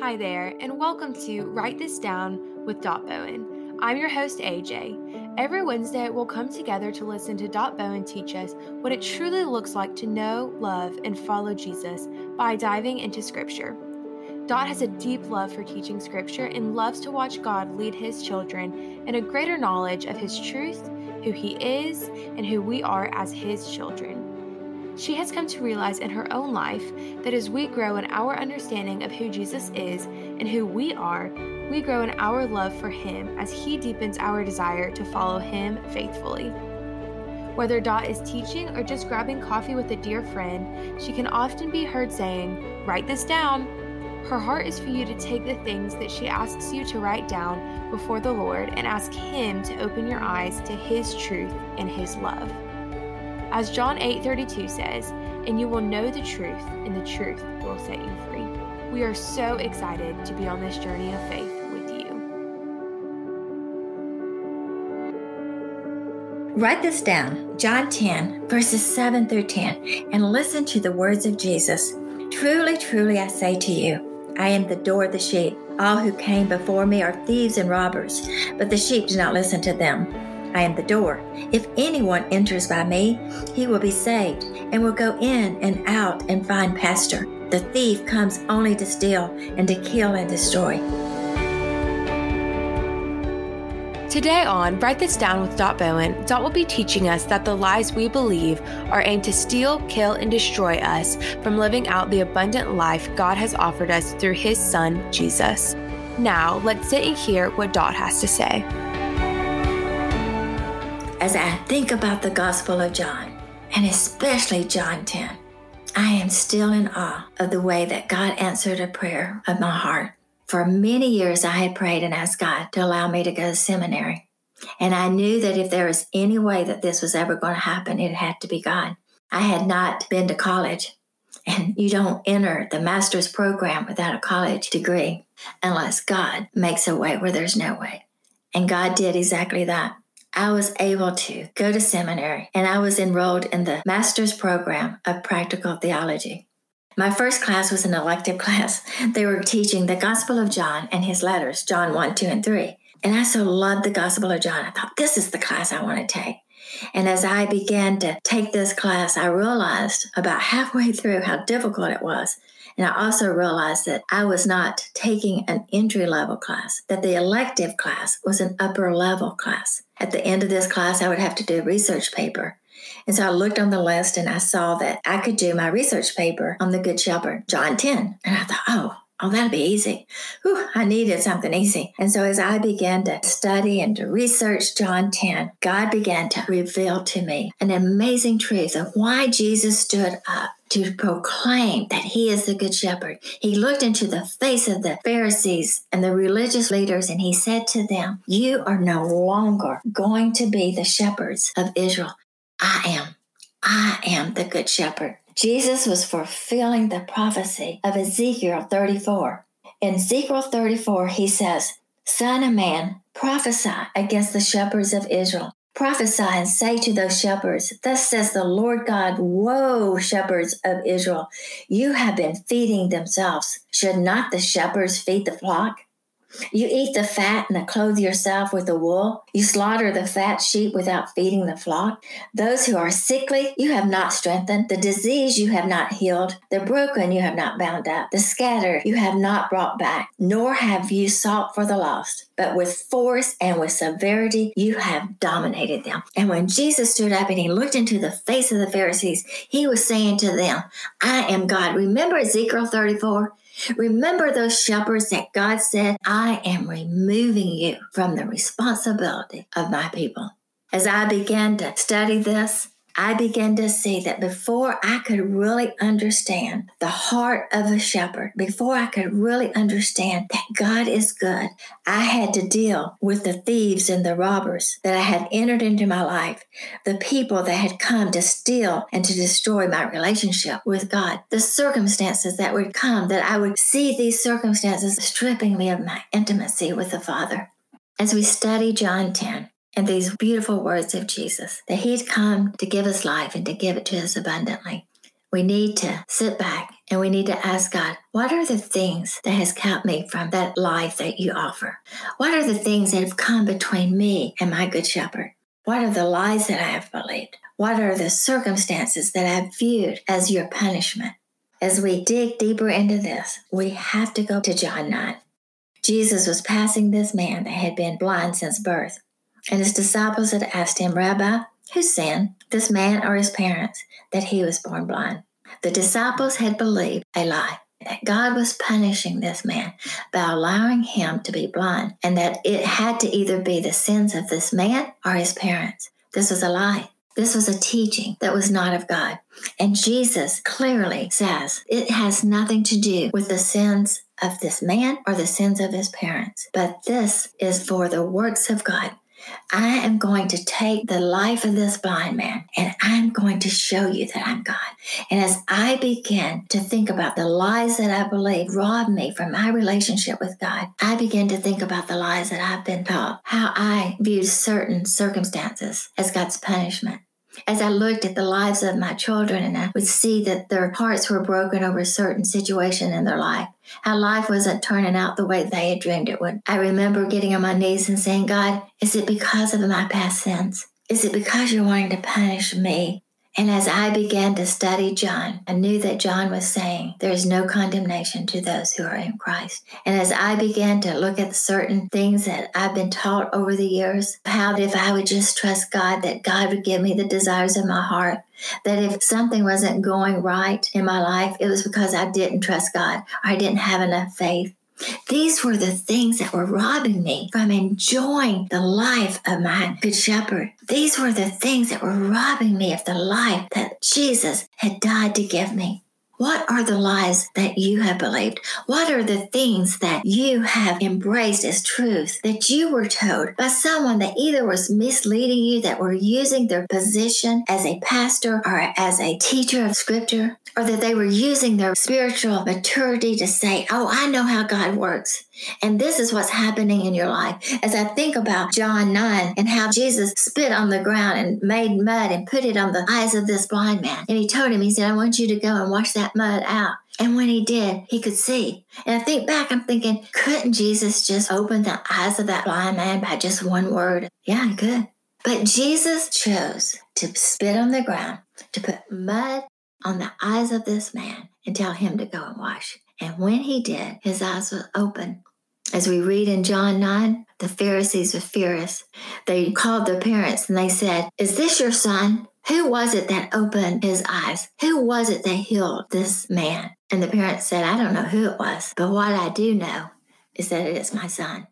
Hi there, and welcome to Write This Down with Dot Bowen. I'm your host, AJ. Every Wednesday, we'll come together to listen to Dot Bowen teach us what it truly looks like to know, love, and follow Jesus by diving into Scripture. Dot has a deep love for teaching Scripture and loves to watch God lead his children in a greater knowledge of his truth, who he is, and who we are as his children. She has come to realize in her own life that as we grow in our understanding of who Jesus is and who we are, we grow in our love for Him as He deepens our desire to follow Him faithfully. Whether Dot is teaching or just grabbing coffee with a dear friend, she can often be heard saying, Write this down. Her heart is for you to take the things that she asks you to write down before the Lord and ask Him to open your eyes to His truth and His love. As John 8:32 says, "And you will know the truth, and the truth will set you free." We are so excited to be on this journey of faith with you. Write this down, John 10, verses 7 through 10, and listen to the words of Jesus. Truly, truly, I say to you, I am the door of the sheep. All who came before me are thieves and robbers, but the sheep do not listen to them. I am the door. If anyone enters by me, he will be saved, and will go in and out and find pasture. The thief comes only to steal and to kill and destroy. Today on Write This Down with Dot Bowen, Dot will be teaching us that the lies we believe are aimed to steal, kill, and destroy us from living out the abundant life God has offered us through His Son, Jesus. Now, let's sit and hear what Dot has to say as I think about the Gospel of John, and especially John 10, I am still in awe of the way that God answered a prayer of my heart. For many years, I had prayed and asked God to allow me to go to seminary. And I knew that if there was any way that this was ever going to happen, it had to be God. I had not been to college, and you don't enter the master's program without a college degree unless God makes a way where there's no way. And God did exactly that. I was able to go to seminary and I was enrolled in the master's program of practical theology. My first class was an elective class. They were teaching the Gospel of John and his letters, John 1, 2, and 3. And I so loved the Gospel of John. I thought, this is the class I want to take. And as I began to take this class, I realized about halfway through how difficult it was and I also realized that I was not taking an entry level class, that the elective class was an upper level class. At the end of this class, I would have to do a research paper. And so I looked on the list and I saw that I could do my research paper on the Good Shepherd, John 10. And I thought, oh, oh, that'll be easy. Whew, I needed something easy. And so as I began to study and to research John 10, God began to reveal to me an amazing truth of why Jesus stood up to proclaim that he is the good shepherd. He looked into the face of the Pharisees and the religious leaders and he said to them, You are no longer going to be the shepherds of Israel. I am. I am the good shepherd. Jesus was fulfilling the prophecy of Ezekiel 34. In Ezekiel 34, he says, Son of man, prophesy against the shepherds of Israel prophesy and say to those shepherds, Thus says the Lord God, Woe, shepherds of Israel, you have been feeding themselves. Should not the shepherds feed the flock? You eat the fat and clothe yourself with the wool. You slaughter the fat sheep without feeding the flock. Those who are sickly, you have not strengthened. The disease you have not healed. The broken you have not bound up. The scattered you have not brought back. Nor have you sought for the lost. But with force and with severity, you have dominated them. And when Jesus stood up and he looked into the face of the Pharisees, he was saying to them, I am God. Remember Ezekiel 34? Remember those shepherds that God said, I am removing you from the responsibility of my people. As I began to study this, I began to see that before I could really understand the heart of a shepherd, before I could really understand that God is good, I had to deal with the thieves and the robbers that I had entered into my life, the people that had come to steal and to destroy my relationship with God, the circumstances that would come, that I would see these circumstances stripping me of my intimacy with the Father. As we study John 10, and these beautiful words of Jesus that He'd come to give us life and to give it to us abundantly. We need to sit back And we need to ask God, what are the things that has kept me from that life that you offer? What are the things that have come between me and my good shepherd? What are the lies that I have believed? What are the circumstances that I've viewed as your punishment? As we dig deeper into this, we have to go to John 9. Jesus was passing this man that had been blind since birth, and his disciples had asked him, Rabbi, who sinned, this man or his parents, that he was born blind? The disciples had believed a lie that God was punishing this man by allowing him to be blind, and that it had to either be the sins of this man or his parents. This was a lie. This was a teaching that was not of God. And Jesus clearly says it has nothing to do with the sins of this man or the sins of his parents, but this is for the works of God. I am going to take the life of this blind man and I'm going to show you that I'm God. And as I begin to think about the lies that I believe rob me from my relationship with God, I begin to think about the lies that I've been taught, how I viewed certain circumstances as God's punishment as I looked at the lives of my children and I would see that their hearts were broken over a certain situation in their life, how life wasn't turning out the way they had dreamed it would. I remember getting on my knees and saying, God, is it because of my past sins? Is it because you're wanting to punish me? And as I began to study John, I knew that John was saying there is no condemnation to those who are in Christ. And as I began to look at certain things that I've been taught over the years, how if I would just trust God, that God would give me the desires of my heart, that if something wasn't going right in my life, it was because I didn't trust God or I didn't have enough faith. These were the things that were robbing me from enjoying the life of my good shepherd. These were the things that were robbing me of the life that Jesus had died to give me. What are the lies that you have believed? What are the things that you have embraced as truth that you were told by someone that either was misleading you, that were using their position as a pastor or as a teacher of scripture, or that they were using their spiritual maturity to say, Oh, I know how God works. And this is what's happening in your life. As I think about John 9 and how Jesus spit on the ground and made mud and put it on the eyes of this blind man. And he told him, He said, I want you to go and wash that mud out. And when he did, he could see. And I think back, I'm thinking, couldn't Jesus just open the eyes of that blind man by just one word? Yeah, he could. But Jesus chose to spit on the ground, to put mud on the eyes of this man and tell him to go and wash. And when he did, his eyes were open as we read in John 9, the Pharisees were furious. They called their parents and they said, Is this your son? Who was it that opened his eyes? Who was it that healed this man? And the parents said, I don't know who it was, but what I do know is that it is my son.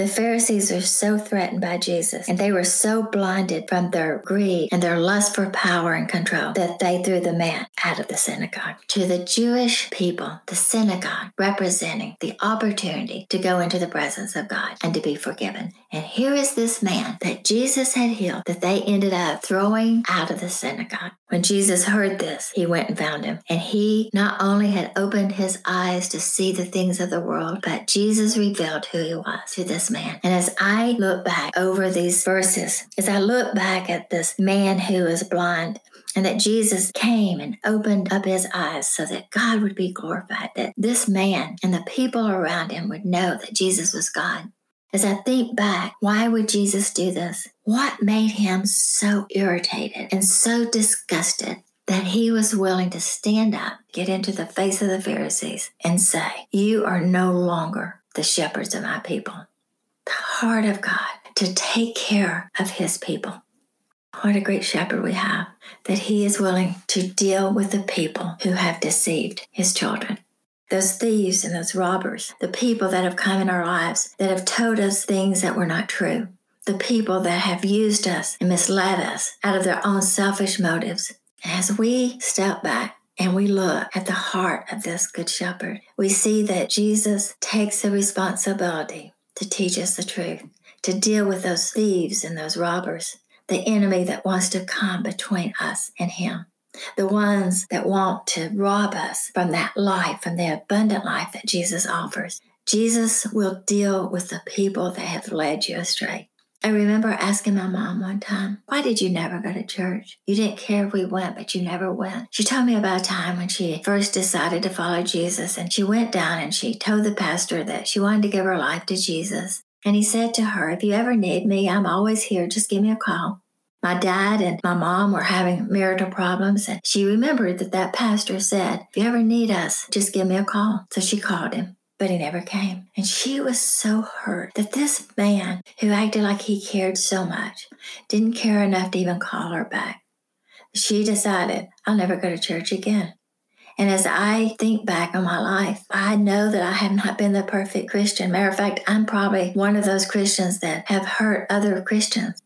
The Pharisees were so threatened by Jesus and they were so blinded from their greed and their lust for power and control that they threw the man out of the synagogue. To the Jewish people, the synagogue representing the opportunity to go into the presence of God and to be forgiven. And here is this man that Jesus had healed that they ended up throwing out of the synagogue. When Jesus heard this, he went and found him. And he not only had opened his eyes to see the things of the world, but Jesus revealed who he was to this man. And as I look back over these verses, as I look back at this man who was blind, and that Jesus came and opened up his eyes so that God would be glorified, that this man and the people around him would know that Jesus was God. As I think back, why would Jesus do this? What made him so irritated and so disgusted that he was willing to stand up, get into the face of the Pharisees, and say, You are no longer the shepherds of my people. The heart of God to take care of his people. What a great shepherd we have, that he is willing to deal with the people who have deceived his children those thieves and those robbers, the people that have come in our lives that have told us things that were not true, the people that have used us and misled us out of their own selfish motives. As we step back and we look at the heart of this Good Shepherd, we see that Jesus takes the responsibility to teach us the truth, to deal with those thieves and those robbers, the enemy that wants to come between us and Him the ones that want to rob us from that life, from the abundant life that Jesus offers. Jesus will deal with the people that have led you astray. I remember asking my mom one time, Why did you never go to church? You didn't care if we went, but you never went. She told me about a time when she first decided to follow Jesus, and she went down and she told the pastor that she wanted to give her life to Jesus. And he said to her, If you ever need me, I'm always here. Just give me a call. My dad and my mom were having marital problems, and she remembered that that pastor said, If you ever need us, just give me a call. So she called him but he never came. And she was so hurt that this man, who acted like he cared so much, didn't care enough to even call her back. She decided, I'll never go to church again. And as I think back on my life, I know that I have not been the perfect Christian. Matter of fact, I'm probably one of those Christians that have hurt other Christians.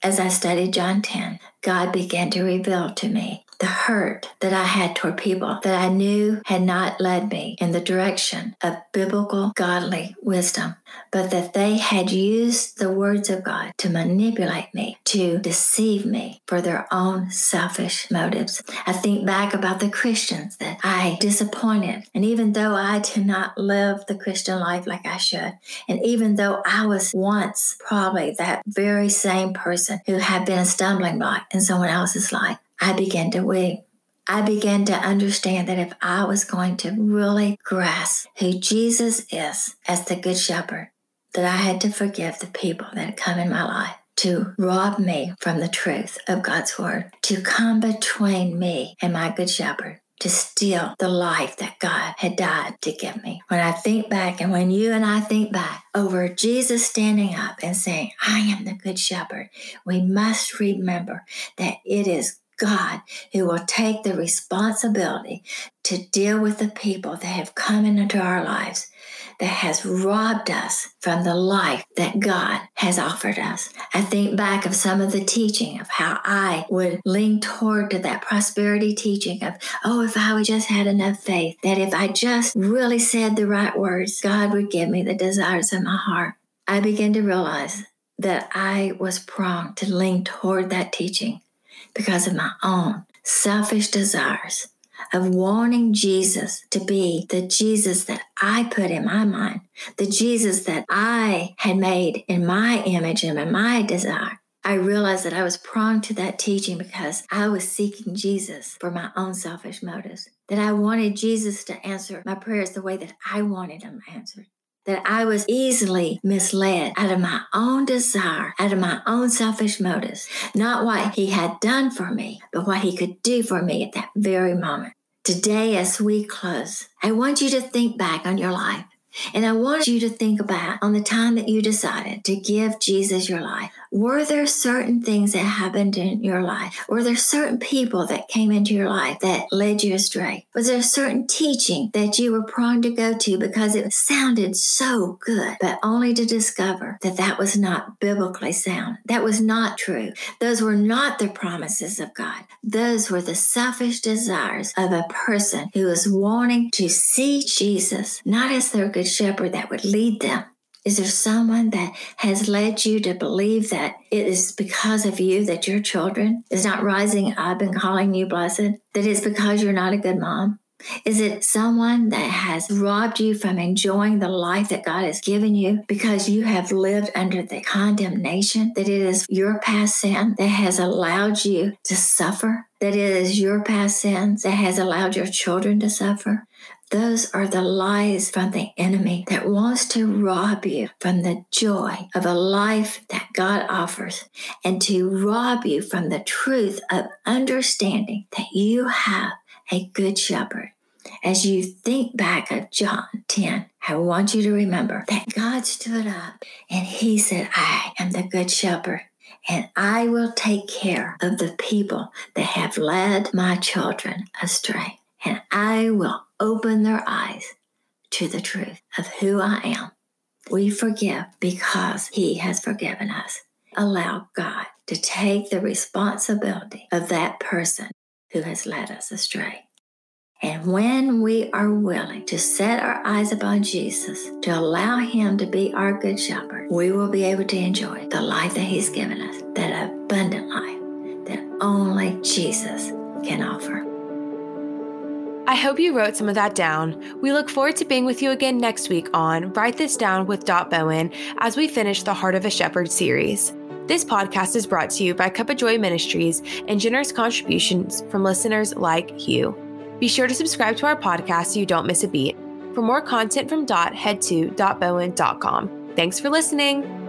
As I studied John 10, God began to reveal to me the hurt that I had toward people that I knew had not led me in the direction of biblical, godly wisdom, but that they had used the words of God to manipulate me, to deceive me for their own selfish motives. I think back about the Christians that I disappointed. And even though I did not live the Christian life like I should, and even though I was once probably that very same person who had been a stumbling block in someone else's life, I began to weep. I began to understand that if I was going to really grasp who Jesus is as the Good Shepherd, that I had to forgive the people that had come in my life to rob me from the truth of God's Word, to come between me and my Good Shepherd, to steal the life that God had died to give me. When I think back, and when you and I think back over Jesus standing up and saying, I am the Good Shepherd, we must remember that it is God who will take the responsibility to deal with the people that have come into our lives that has robbed us from the life that God has offered us. I think back of some of the teaching of how I would lean toward to that prosperity teaching of, oh, if I would just had enough faith, that if I just really said the right words, God would give me the desires of my heart. I began to realize that I was prone to lean toward that teaching because of my own selfish desires of wanting Jesus to be the Jesus that I put in my mind, the Jesus that I had made in my image and in my desire. I realized that I was prone to that teaching because I was seeking Jesus for my own selfish motives, that I wanted Jesus to answer my prayers the way that I wanted them answered that I was easily misled out of my own desire, out of my own selfish motives, not what He had done for me, but what He could do for me at that very moment. Today, as we close, I want you to think back on your life. And I want you to think about on the time that you decided to give Jesus your life. Were there certain things that happened in your life? Were there certain people that came into your life that led you astray? Was there certain teaching that you were prone to go to because it sounded so good, but only to discover that that was not biblically sound? That was not true. Those were not the promises of God. Those were the selfish desires of a person who was wanting to see Jesus not as their good shepherd that would lead them, is there someone that has led you to believe that it is because of you that your children is not rising up and calling you blessed? That it's because you're not a good mom? Is it someone that has robbed you from enjoying the life that God has given you because you have lived under the condemnation that it is your past sin that has allowed you to suffer? That it is your past sins that has allowed your children to suffer? Those are the lies from the enemy that wants to rob you from the joy of a life that God offers and to rob you from the truth of understanding that you have a good shepherd. As you think back of John 10, I want you to remember that God stood up and he said, I am the good shepherd and I will take care of the people that have led my children astray. And I will open their eyes to the truth of who I am. We forgive because He has forgiven us. Allow God to take the responsibility of that person who has led us astray. And when we are willing to set our eyes upon Jesus, to allow Him to be our good shepherd, we will be able to enjoy the life that He's given us, that abundant life that only Jesus can offer. I hope you wrote some of that down. We look forward to being with you again next week on Write This Down with Dot Bowen as we finish the Heart of a Shepherd series. This podcast is brought to you by Cup of Joy Ministries and generous contributions from listeners like you. Be sure to subscribe to our podcast so you don't miss a beat. For more content from Dot, head to dotbowen.com. Thanks for listening.